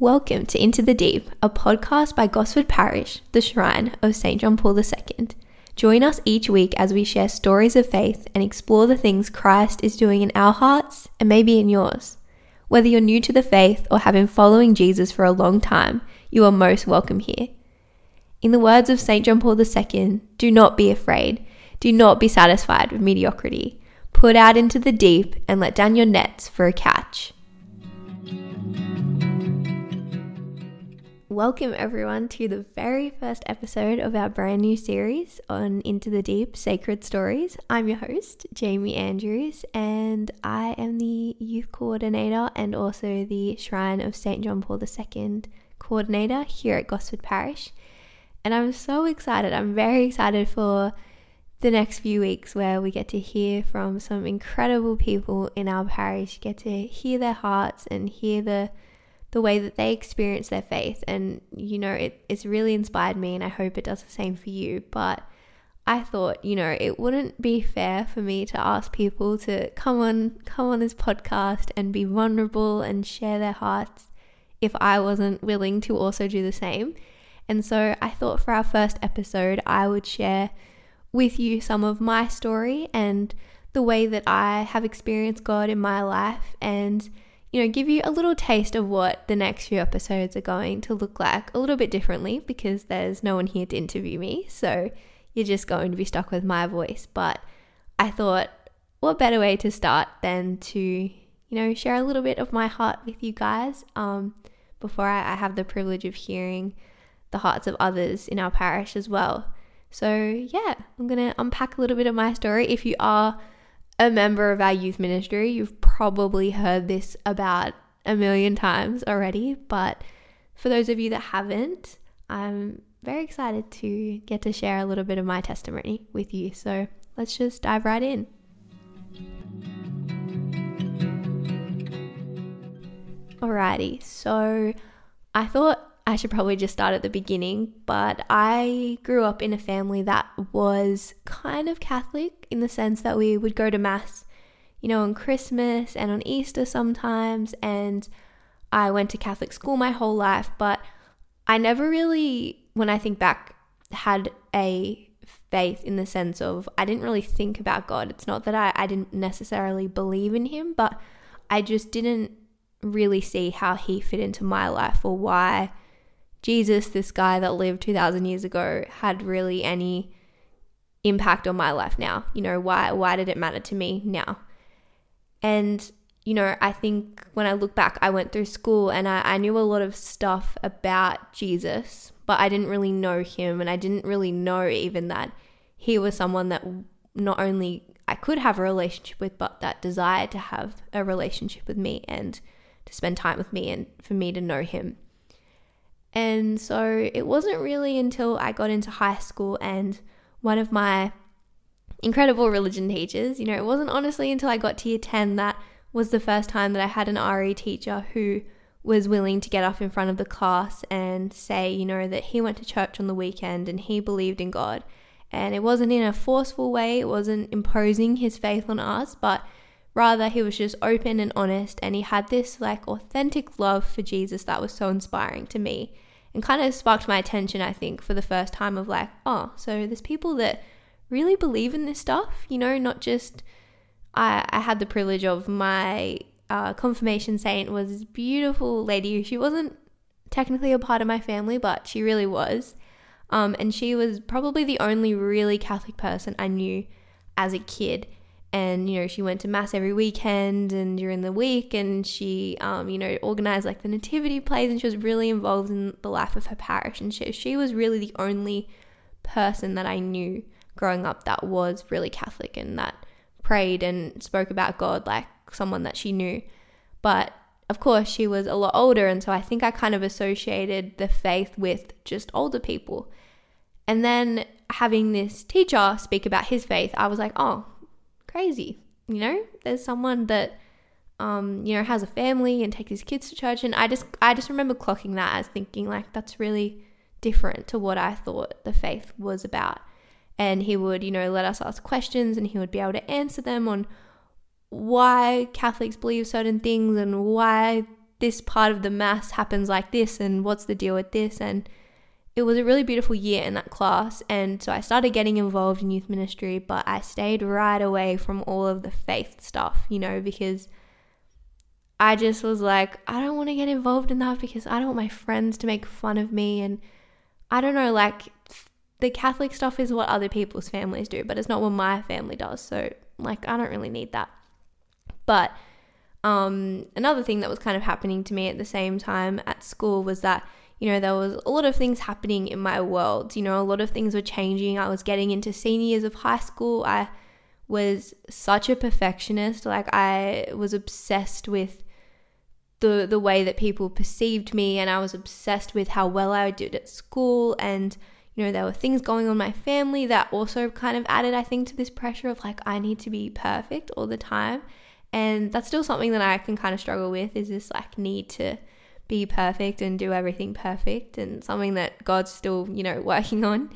Welcome to Into the Deep, a podcast by Gosford Parish, the shrine of St. John Paul II. Join us each week as we share stories of faith and explore the things Christ is doing in our hearts and maybe in yours. Whether you're new to the faith or have been following Jesus for a long time, you are most welcome here. In the words of St. John Paul II, do not be afraid, do not be satisfied with mediocrity. Put out into the deep and let down your nets for a catch. Welcome, everyone, to the very first episode of our brand new series on Into the Deep Sacred Stories. I'm your host, Jaimi Andrews, and I am the youth coordinator and also the Shrine of St. John Paul II coordinator here at Gosford Parish. And I'm so excited. I'm very excited for the next few weeks where we get to hear from some incredible people in our parish, get to hear their hearts and hear the the way that they experience their faith. And, you know, it, it's really inspired me, and I hope it does the same for you. But I thought, you know, it wouldn't be fair for me to ask people to come on, come on this podcast and be vulnerable and share their hearts if I wasn't willing to also do the same. And so I thought for our first episode, I would share with you some of my story and the way that I have experienced God in my life and you know, give you a little taste of what the next few episodes are going to look like a little bit differently because there's no one here to interview me. So you're just going to be stuck with my voice. But I thought, what better way to start than to, you know, share a little bit of my heart with you guys um, before I, I have the privilege of hearing the hearts of others in our parish as well. So, yeah, I'm going to unpack a little bit of my story. If you are a member of our youth ministry, you've probably heard this about a million times already. But for those of you that haven't, I'm very excited to get to share a little bit of my testimony with you. So let's just dive right in. Alrighty, so I thought I should probably just start at the beginning, but I grew up in a family that was kind of Catholic in the sense that we would go to Mass, you know, on Christmas and on Easter sometimes. And I went to Catholic school my whole life, but I never really, when I think back, had a faith in the sense of I didn't really think about God. It's not that I, I didn't necessarily believe in Him, but I just didn't really see how He fit into my life or why Jesus, this guy that lived 2,000 years ago, had really any impact on my life now? You know, why, why did it matter to me now? And, you know, I think when I look back, I went through school and I, I knew a lot of stuff about Jesus, but I didn't really know him. And I didn't really know even that he was someone that not only I could have a relationship with, but that desired to have a relationship with me and to spend time with me and for me to know him. And so it wasn't really until I got into high school and one of my incredible religion teachers, you know, it wasn't honestly until I got to year 10 that was the first time that I had an RE teacher who was willing to get up in front of the class and say, you know, that he went to church on the weekend and he believed in God. And it wasn't in a forceful way, it wasn't imposing his faith on us, but rather he was just open and honest and he had this like authentic love for Jesus that was so inspiring to me and kind of sparked my attention, I think, for the first time of like, oh, so there's people that really believe in this stuff, you know, not just. I, I had the privilege of my uh, confirmation saint was this beautiful lady. She wasn't technically a part of my family, but she really was. Um, and she was probably the only really Catholic person I knew as a kid and you know she went to mass every weekend and during the week and she um, you know organized like the nativity plays and she was really involved in the life of her parish. And she, she was really the only person that i knew growing up that was really catholic and that prayed and spoke about god like someone that she knew. But of course she was a lot older and so i think i kind of associated the faith with just older people. And then having this teacher speak about his faith i was like oh crazy. You know, there's someone that um, you know, has a family and takes his kids to church and I just I just remember clocking that as thinking like that's really different to what I thought the faith was about. And he would, you know, let us ask questions and he would be able to answer them on why Catholics believe certain things and why this part of the mass happens like this and what's the deal with this and it was a really beautiful year in that class and so I started getting involved in youth ministry but I stayed right away from all of the faith stuff you know because I just was like I don't want to get involved in that because I don't want my friends to make fun of me and I don't know like the Catholic stuff is what other people's families do but it's not what my family does so like I don't really need that. But um, another thing that was kind of happening to me at the same time at school was that, you know, there was a lot of things happening in my world. You know, a lot of things were changing. I was getting into senior years of high school. I was such a perfectionist. Like, I was obsessed with the the way that people perceived me and I was obsessed with how well I did at school and you know there were things going on my family that also kind of added I think to this pressure of like I need to be perfect all the time and that's still something that I can kind of struggle with is this like need to be perfect and do everything perfect and something that God's still, you know, working on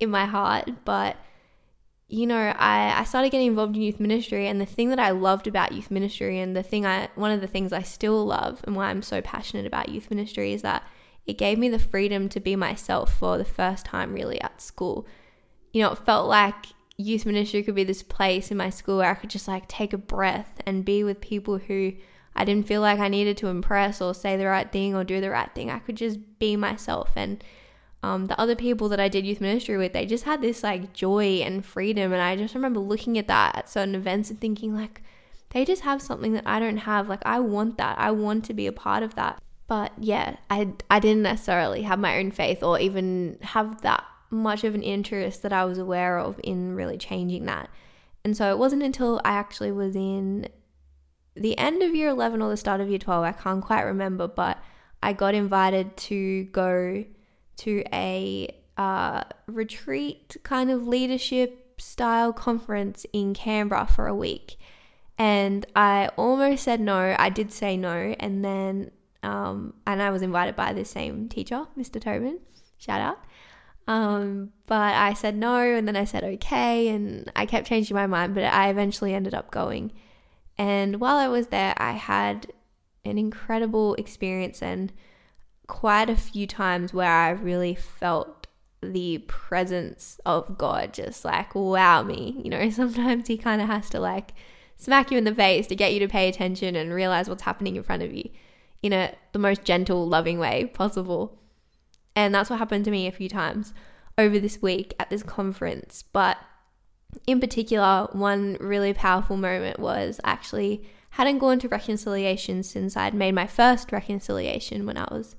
in my heart. But, you know, I, I started getting involved in youth ministry and the thing that I loved about youth ministry and the thing I one of the things I still love and why I'm so passionate about youth ministry is that it gave me the freedom to be myself for the first time really at school. You know, it felt like youth ministry could be this place in my school where I could just like take a breath and be with people who I didn't feel like I needed to impress or say the right thing or do the right thing. I could just be myself. And um, the other people that I did youth ministry with, they just had this like joy and freedom. And I just remember looking at that at certain events and thinking, like, they just have something that I don't have. Like, I want that. I want to be a part of that. But yeah, I, I didn't necessarily have my own faith or even have that much of an interest that I was aware of in really changing that. And so it wasn't until I actually was in the end of year 11 or the start of year 12, I can't quite remember, but I got invited to go to a uh, retreat kind of leadership style conference in Canberra for a week. And I almost said no. I did say no. And then, um, and I was invited by the same teacher, Mr. Tobin. Shout out. Um, but I said no, and then I said okay, and I kept changing my mind, but I eventually ended up going. And while I was there, I had an incredible experience and quite a few times where I really felt the presence of God just like wow me. You know, sometimes He kind of has to like smack you in the face to get you to pay attention and realize what's happening in front of you in a the most gentle, loving way possible. And that's what happened to me a few times over this week at this conference. But in particular, one really powerful moment was actually hadn't gone to reconciliation since I'd made my first reconciliation when I was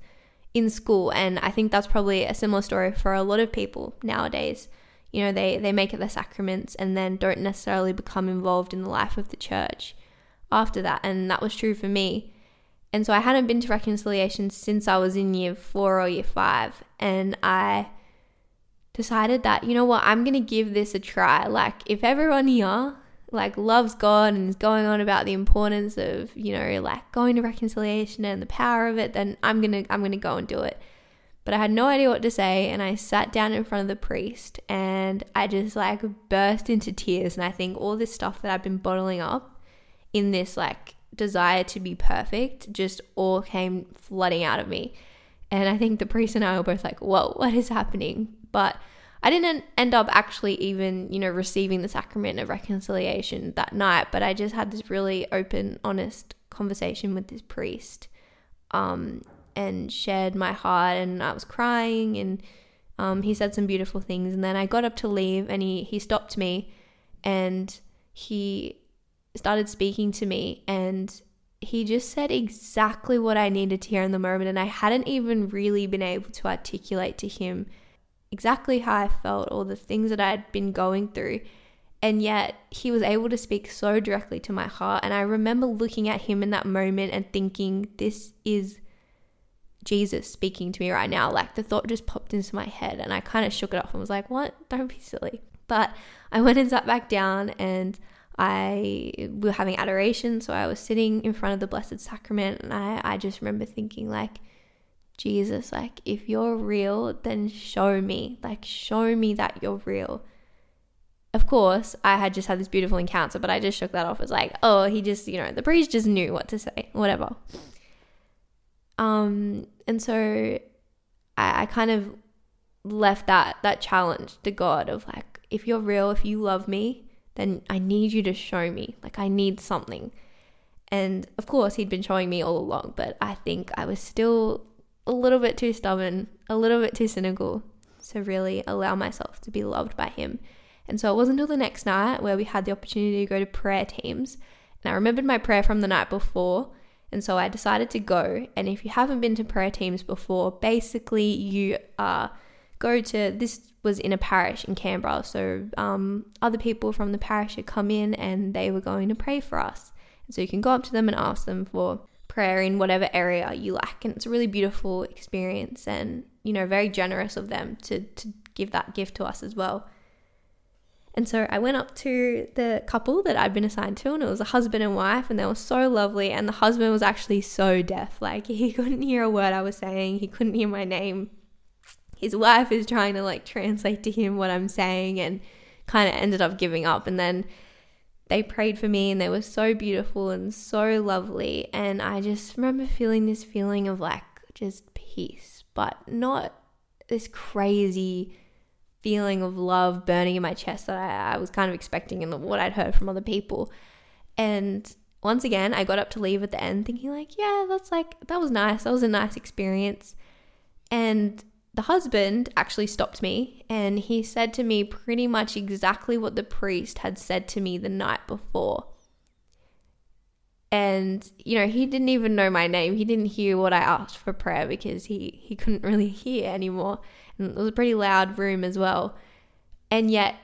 in school. And I think that's probably a similar story for a lot of people nowadays. You know, they, they make it the sacraments and then don't necessarily become involved in the life of the church after that. And that was true for me. And so I hadn't been to reconciliation since I was in year four or year five. And I decided that, you know what, I'm going to give this a try. Like, if everyone here, like, loves God and is going on about the importance of, you know, like going to reconciliation and the power of it, then I'm going to, I'm going to go and do it. But I had no idea what to say. And I sat down in front of the priest and I just like burst into tears. And I think all this stuff that I've been bottling up in this like desire to be perfect just all came flooding out of me. And I think the priest and I were both like, whoa, what is happening? But I didn't end up actually even, you know, receiving the sacrament of reconciliation that night, but I just had this really open, honest conversation with this priest um, and shared my heart, and I was crying, and um, he said some beautiful things. And then I got up to leave, and he, he stopped me and he started speaking to me and he just said exactly what I needed to hear in the moment. And I hadn't even really been able to articulate to him exactly how I felt or the things that I had been going through. And yet he was able to speak so directly to my heart. And I remember looking at him in that moment and thinking, this is Jesus speaking to me right now. Like the thought just popped into my head and I kind of shook it off and was like, what? Don't be silly. But I went and sat back down and I we were having adoration, so I was sitting in front of the Blessed Sacrament, and I, I just remember thinking like, Jesus, like if you're real, then show me, like show me that you're real. Of course, I had just had this beautiful encounter, but I just shook that off as like, oh, he just, you know, the priest just knew what to say, whatever. Um, and so I, I kind of left that that challenge to God of like, if you're real, if you love me, then I need you to show me. Like I need something. And of course, he'd been showing me all along, but I think I was still a little bit too stubborn, a little bit too cynical to really allow myself to be loved by him. And so it wasn't until the next night where we had the opportunity to go to prayer teams. And I remembered my prayer from the night before. And so I decided to go. And if you haven't been to prayer teams before, basically you go to this was in a parish in Canberra. So um, other people from the parish had come in and they were going to pray for us. And so you can go up to them and ask them for prayer in whatever area you like. And it's a really beautiful experience and, you know, very generous of them to, to give that gift to us as well. And so I went up to the couple that I'd been assigned to, and it was a husband and wife, and they were so lovely. And the husband was actually so deaf, like he couldn't hear a word I was saying, he couldn't hear my name. His wife is trying to like translate to him what I'm saying, and kind of ended up giving up. And then they prayed for me, and they were so beautiful and so lovely. And I just remember feeling this feeling of like just peace, but not this crazy feeling of love burning in my chest that I, I was kind of expecting and what I'd heard from other people. And once again, I got up to leave at the end thinking, like, yeah, that's like, that was nice. That was a nice experience. And the husband actually stopped me and he said to me pretty much exactly what the priest had said to me the night before. And, you know, he didn't even know my name. He didn't hear what I asked for prayer because he, he couldn't really hear anymore. And it was a pretty loud room as well. And yet,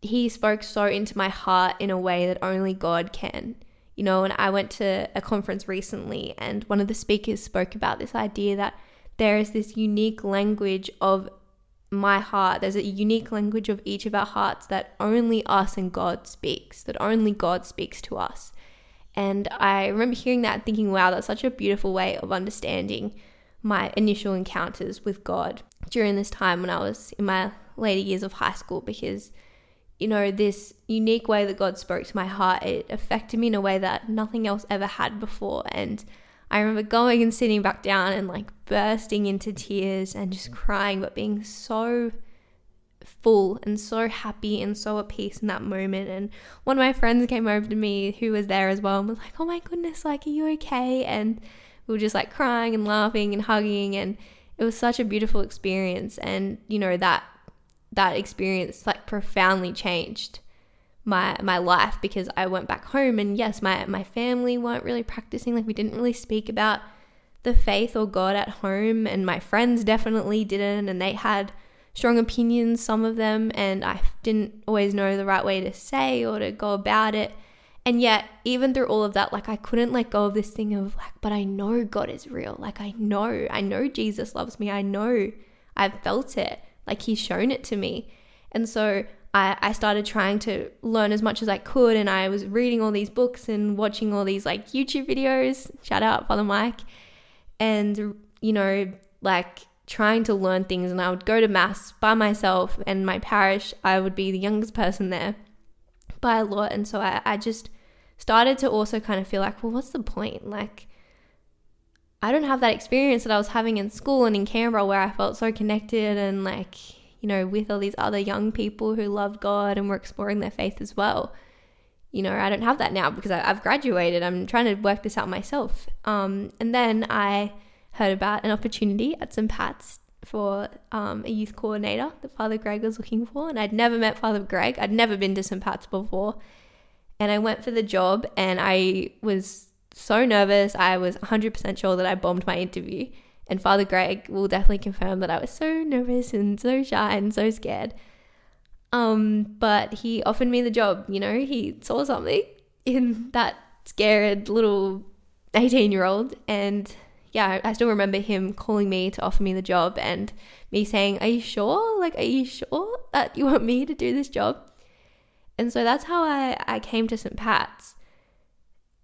he spoke so into my heart in a way that only God can. You know, and I went to a conference recently, and one of the speakers spoke about this idea that there is this unique language of my heart. There's a unique language of each of our hearts that only us and God speaks, that only God speaks to us. And I remember hearing that thinking, wow, that's such a beautiful way of understanding my initial encounters with God during this time when I was in my later years of high school because you know this unique way that God spoke to my heart it affected me in a way that nothing else ever had before and I remember going and sitting back down and like bursting into tears and just crying but being so full and so happy and so at peace in that moment. And one of my friends came over to me who was there as well and was like oh my goodness like are you okay? And we were just like crying and laughing and hugging and it was such a beautiful experience. And you know that that experience like profoundly changed my my life because I went back home and yes my my family weren't really practicing like we didn't really speak about the faith or God at home and my friends definitely didn't and they had strong opinions some of them and I didn't always know the right way to say or to go about it and yet, even through all of that, like I couldn't let go of this thing of like, but I know God is real. Like I know, I know Jesus loves me. I know I've felt it. Like He's shown it to me. And so I, I started trying to learn as much as I could. And I was reading all these books and watching all these like YouTube videos. Shout out Father Mike. And, you know, like trying to learn things. And I would go to Mass by myself. And my parish, I would be the youngest person there by a lot. And so I, I just started to also kind of feel like, well, what's the point? Like, I don't have that experience that I was having in school and in Canberra where I felt so connected and like, you know, with all these other young people who loved God and were exploring their faith as well. You know, I don't have that now because I, have graduated. I'm trying to work this out myself. Um, and then I heard about an opportunity at St. Pat's for um, a youth coordinator that Father Greg was looking for. And I'd never met Father Greg, I'd never been to St. Pat's before. And I went for the job and I was so nervous. I was 100% sure that I bombed my interview. And Father Greg will definitely confirm that I was so nervous and so shy and so scared. Um, but he offered me the job, you know, he saw something in that scared little 18 year old and yeah, I still remember him calling me to offer me the job and me saying, Are you sure? Like, are you sure that you want me to do this job? And so that's how I, I came to St. Pat's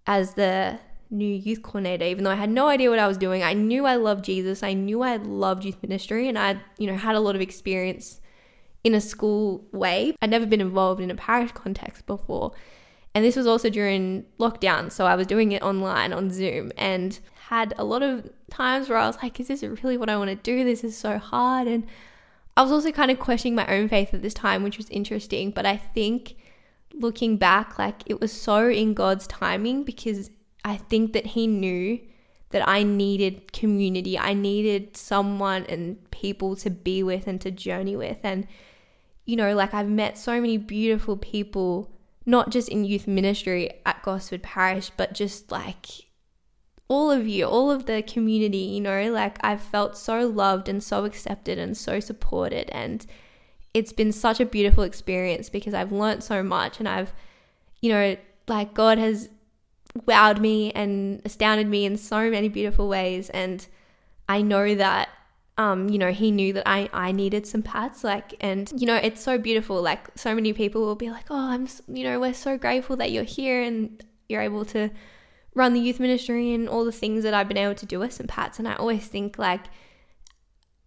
as the new youth coordinator, even though I had no idea what I was doing. I knew I loved Jesus. I knew I loved youth ministry and I, you know, had a lot of experience in a school way. I'd never been involved in a parish context before. And this was also during lockdown. So I was doing it online on Zoom and had a lot of times where I was like, is this really what I want to do? This is so hard. And I was also kind of questioning my own faith at this time, which was interesting. But I think looking back, like it was so in God's timing because I think that He knew that I needed community. I needed someone and people to be with and to journey with. And, you know, like I've met so many beautiful people, not just in youth ministry at Gosford Parish, but just like all of you, all of the community, you know, like I've felt so loved and so accepted and so supported. And it's been such a beautiful experience because I've learned so much and I've, you know, like God has wowed me and astounded me in so many beautiful ways. And I know that, um, you know, he knew that I, I needed some pats. Like, and, you know, it's so beautiful. Like, so many people will be like, oh, I'm, you know, we're so grateful that you're here and you're able to run the youth ministry and all the things that I've been able to do with St. Pat's. And I always think, like,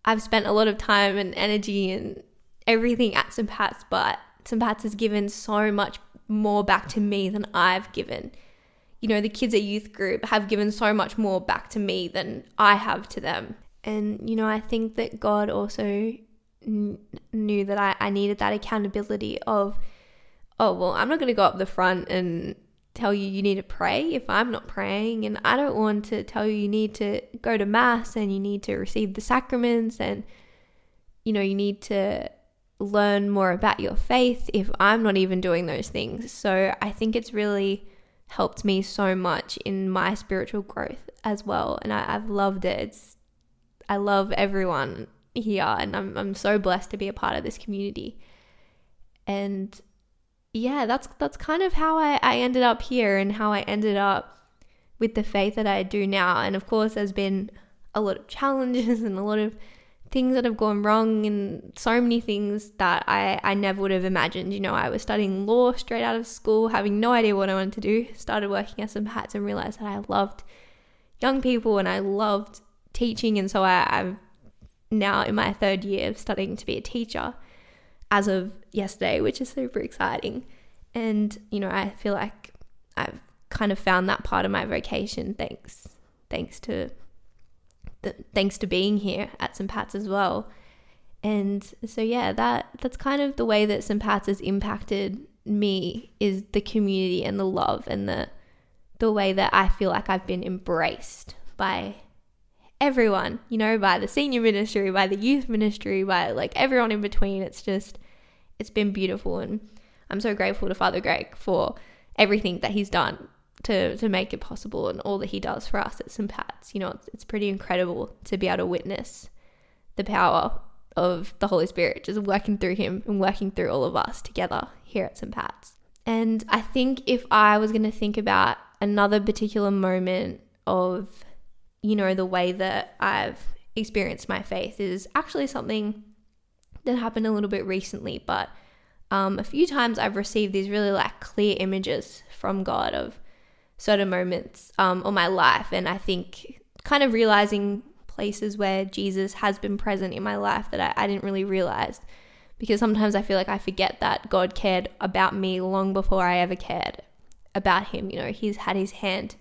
I've spent a lot of time and energy and everything at St. Pat's, but St. Pat's has given so much more back to me than I've given you know, the kids at youth group have given so much more back to me than I have to them. And, you know, I think that God also kn- knew that I, I needed that accountability of, oh, well, I'm not going to go up the front and tell you you need to pray if I'm not praying. And I don't want to tell you you need to go to Mass and you need to receive the sacraments and, you know, you need to learn more about your faith if I'm not even doing those things. So I think it's really helped me so much in my spiritual growth as well. And I, have loved it. It's, I love everyone here, and I'm, I'm so blessed to be a part of this community. And yeah, that's that's kind of how I, I ended up here and how I ended up with the faith that I do now. And of course, there's been a lot of challenges and a lot of things that have gone wrong and so many things that I, I never would have imagined. You know, I was studying law straight out of school, having no idea what I wanted to do, started working at St. Pat's and realized that I loved young people and I loved teaching. And so I, I'm now in my third year of studying to be a teacher as of yesterday, which is super exciting. And, you know, I feel like I've kind of found that part of my vocation thanks thanks to thanks to being here at St. Pat's as well. And so yeah, that that's kind of the way that St. Pat's has impacted me is the community and the love and the the way that I feel like I've been embraced by everyone, you know, by the senior ministry, by the youth ministry, by like everyone in between. It's just it's been beautiful and I'm so grateful to Father Greg for everything that he's done to to make it possible and all that he does for us at St. Pat's. You know, it's, it's pretty incredible to be able to witness the power of the Holy Spirit just working through him and working through all of us together here at St. Pat's. And I think if I was going to think about another particular moment of, you know, the way that I've experienced my faith is actually something that happened a little bit recently, but um, a few times I've received these really like clear images from God of certain moments um, on my life. And I think kind of realizing places where Jesus has been present in my life that I, I didn't really realize. Because sometimes I feel like I forget that God cared about me long before I ever cared about Him. You know, He's had His hand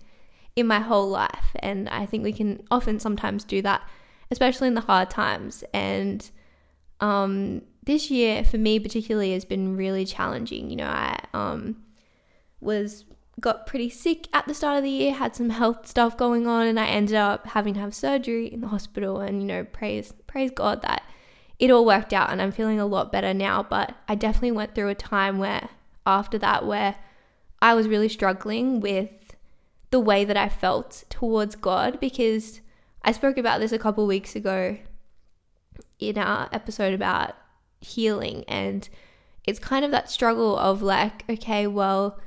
in my whole life. And I think we can often sometimes do that, especially in the hard times. And um, this year, for me particularly, has been really challenging. You know, I um, was got pretty sick at the start of the year, had some health stuff going on, and I ended up having to have surgery in the hospital. And you know, praise praise God that it all worked out, and I'm feeling a lot better now. But I definitely went through a time where after that where I was really struggling with the way that I felt towards God because I spoke about this a couple weeks ago in our episode about healing and it's kind of that struggle of like okay well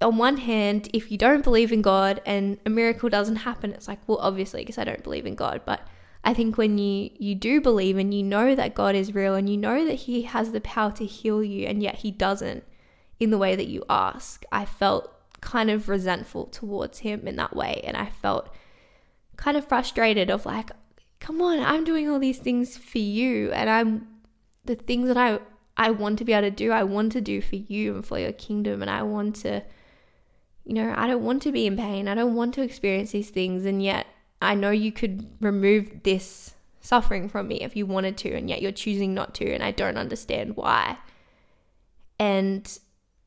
on one hand, if you don't believe in God and a miracle doesn't happen, it's like, well, obviously, because I don't believe in God. But I think when you you do believe and you know that God is real and you know that He has the power to heal you, and yet He doesn't in the way that you ask, I felt kind of resentful towards Him in that way, and I felt kind of frustrated of like, come on, I'm doing all these things for you, and I'm the things that I I want to be able to do. I want to do for you and for your kingdom. And I want to, you know, I don't want to be in pain. I don't want to experience these things. And yet I know you could remove this suffering from me if you wanted to. And yet you're choosing not to. And I don't understand why. And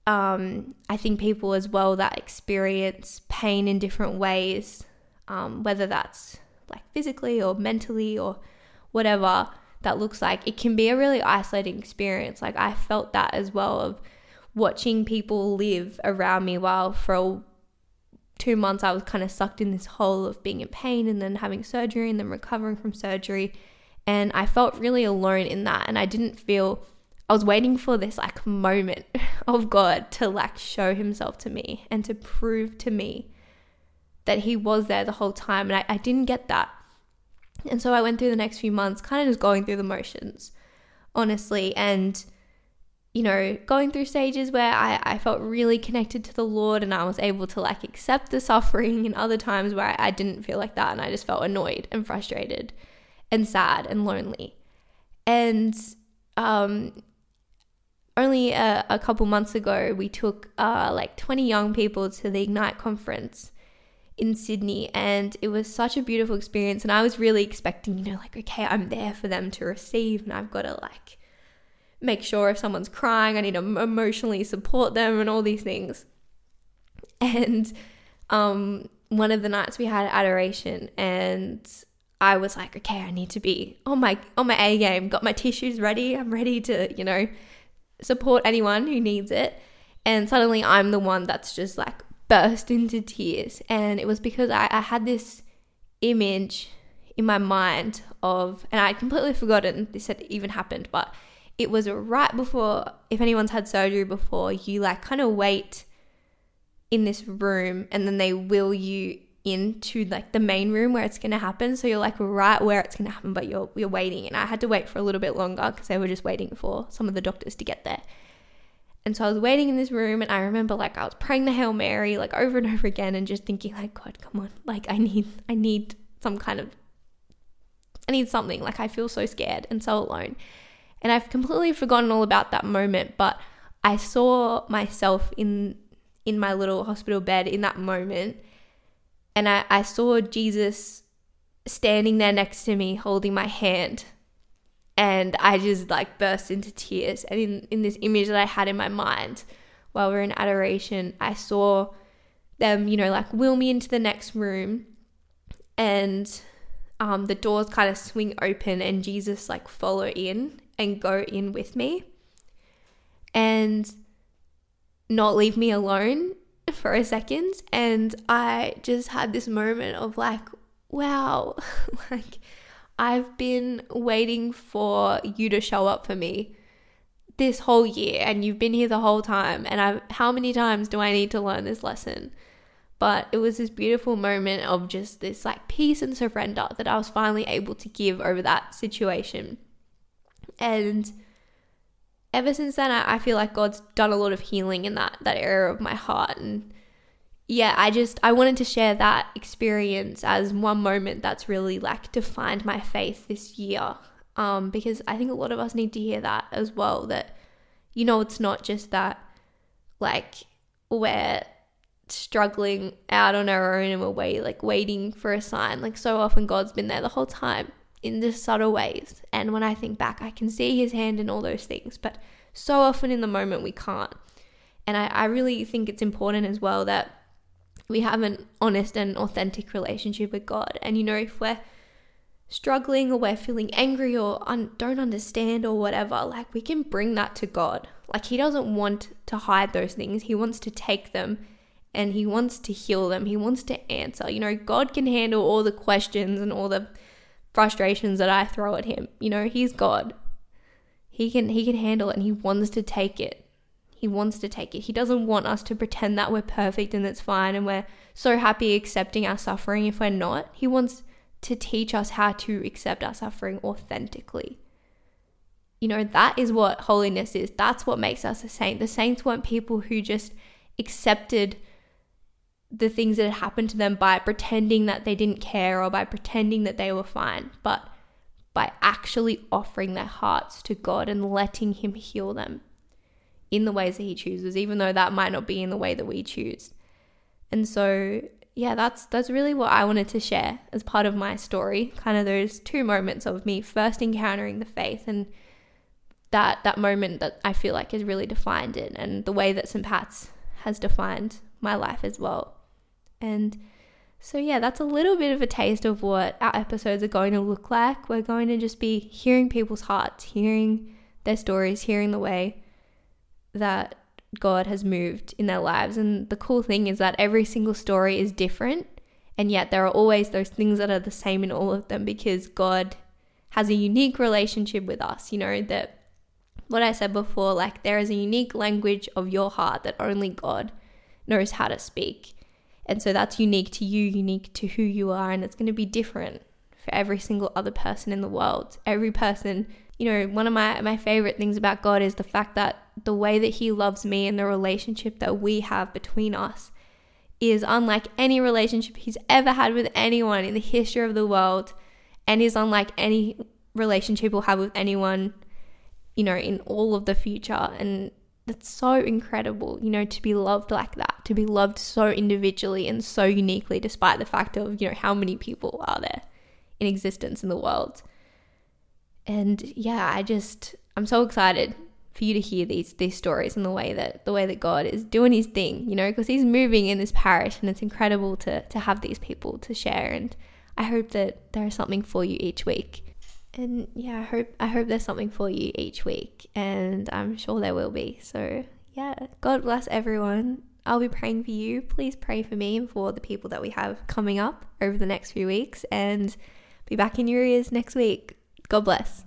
um, I think people as well that experience pain in different ways, um, whether that's like physically or mentally or whatever that looks like, it can be a really isolating experience. Like I felt that as well of watching people live around me while for two months I was kind of sucked in this hole of being in pain and then having surgery and then recovering from surgery. And I felt really alone in that. And I didn't feel, I was waiting for this like moment of God to like show himself to me and to prove to me that he was there the whole time. And I, I didn't get that. And so I went through the next few months kind of just going through the motions, honestly, and you know, going through stages where I, I felt really connected to the Lord and I was able to like accept the suffering, and other times where I, I didn't feel like that and I just felt annoyed and frustrated and sad and lonely. And um, only a, a couple months ago, we took uh, like 20 young people to the Ignite conference in Sydney and it was such a beautiful experience and I was really expecting, you know, like okay, I'm there for them to receive and I've got to like make sure if someone's crying, I need to emotionally support them and all these things. And um one of the nights we had adoration and I was like, okay, I need to be on my on my A game, got my tissues ready, I'm ready to, you know, support anyone who needs it. And suddenly I'm the one that's just like burst into tears. And it was because I, I had this image in my mind of, and I'd completely forgotten this had even happened, but it was right before, if anyone's had surgery before, you like kind of wait in this room and then they will you into like the main room where it's going to happen so you're like right where it's going to happen but you're you're waiting and I had to wait for a little bit longer because they were just waiting for some of the doctors to get there and so I was waiting in this room and I remember like I was praying the Hail Mary like over and over again and just thinking like God, come on. Like I need I need some kind of I need something. Like I feel so scared and so alone. And I've completely forgotten all about that moment, but I saw myself in in my little hospital bed in that moment. And I, I saw Jesus standing there next to me holding my hand. And I just like burst into tears. And in, in this image that I had in my mind while we are in adoration, I saw them, you know, like wheel me into the next room. And um, the doors kind of swing open and Jesus like follow in and go in with me and not leave me alone for a second. And I just had this moment of like, wow, like I've been waiting for you to show up for me this whole year and you've been here the whole time and I've how many times do I need to learn this lesson? But it was this beautiful moment of just this like peace and surrender that I was finally able to give over that situation. And ever since then I, I feel like God's done a lot of healing in that that area of my heart and yeah, I just I wanted to share that experience as one moment that's really like defined my faith this year. Um, because I think a lot of us need to hear that as well. That you know, it's not just that like we're struggling out on our own and we're like waiting for a sign. Like so often God's been there the whole time in just subtle ways. And when I think back, I can see his hand in all those things. But so often in the moment we can't. And I, I really think it's important as well that we have an honest and authentic relationship with God. And you know, if we're struggling or we're feeling angry or un- don't understand or whatever, like we can bring that to God. Like He doesn't want to hide those things, He wants to take them and He wants to heal them, He wants to answer. You know, God can handle all the questions and all the frustrations that I throw at Him. You know, He's God. He can he can handle it and he wants to take it. He wants to take it. He doesn't want us to pretend that we're perfect and it's fine and we're so happy accepting our suffering if we're not. He wants to teach us how to accept our suffering authentically. You know, that is what holiness is. That's what makes us a saint. The saints weren't people who just accepted the things that had happened to them by pretending that they didn't care or by pretending that they were fine, but by actually offering their hearts to God and letting Him heal them in the ways that He chooses, even though that might not be in the way that we choose. And so, yeah, that's that's really what I wanted to share as part of my story. Kind of those two moments of me first encountering the faith and that that moment that I feel like has really defined it, and the way that St. Pat's has defined my life as well. And so, yeah, that's a little bit of a taste of what our episodes are going to look like. We're going to just be hearing people's hearts, hearing their stories, hearing the way that God has moved in their lives. And the cool thing is that every single story is different, and yet there are always those things that are the same in all of them because God has a unique relationship with us. You know, that what I said before, like there is a unique language of your heart that only God knows how to speak. And so that's unique to you, unique to who you are, and it's going to be different for every single other person in the world. Every person, you know, one of my, my favorite things about God is the fact that the way that He loves me and the relationship that we have between us is unlike any relationship He's ever had with anyone in the history of the world, and is unlike any relationship we'll have with anyone, you know, in all of the future. And that's so incredible, you know, to be loved like that, to be loved so individually and so uniquely, despite the fact of, you know, how many people are there in existence in the world. And yeah, I just, I'm so excited for you to hear these these stories and the way that the way that God is doing His thing, you know, because He's moving in this parish, and it's incredible to to have these people to share. And I hope that there is something for you each week and yeah, I hope I hope there's something for you each week, and I'm sure there will be. So yeah, God bless everyone. I'll be praying for you. Please pray for me and for the people that we have coming up over the next few weeks, and be back in your ears next week. God bless.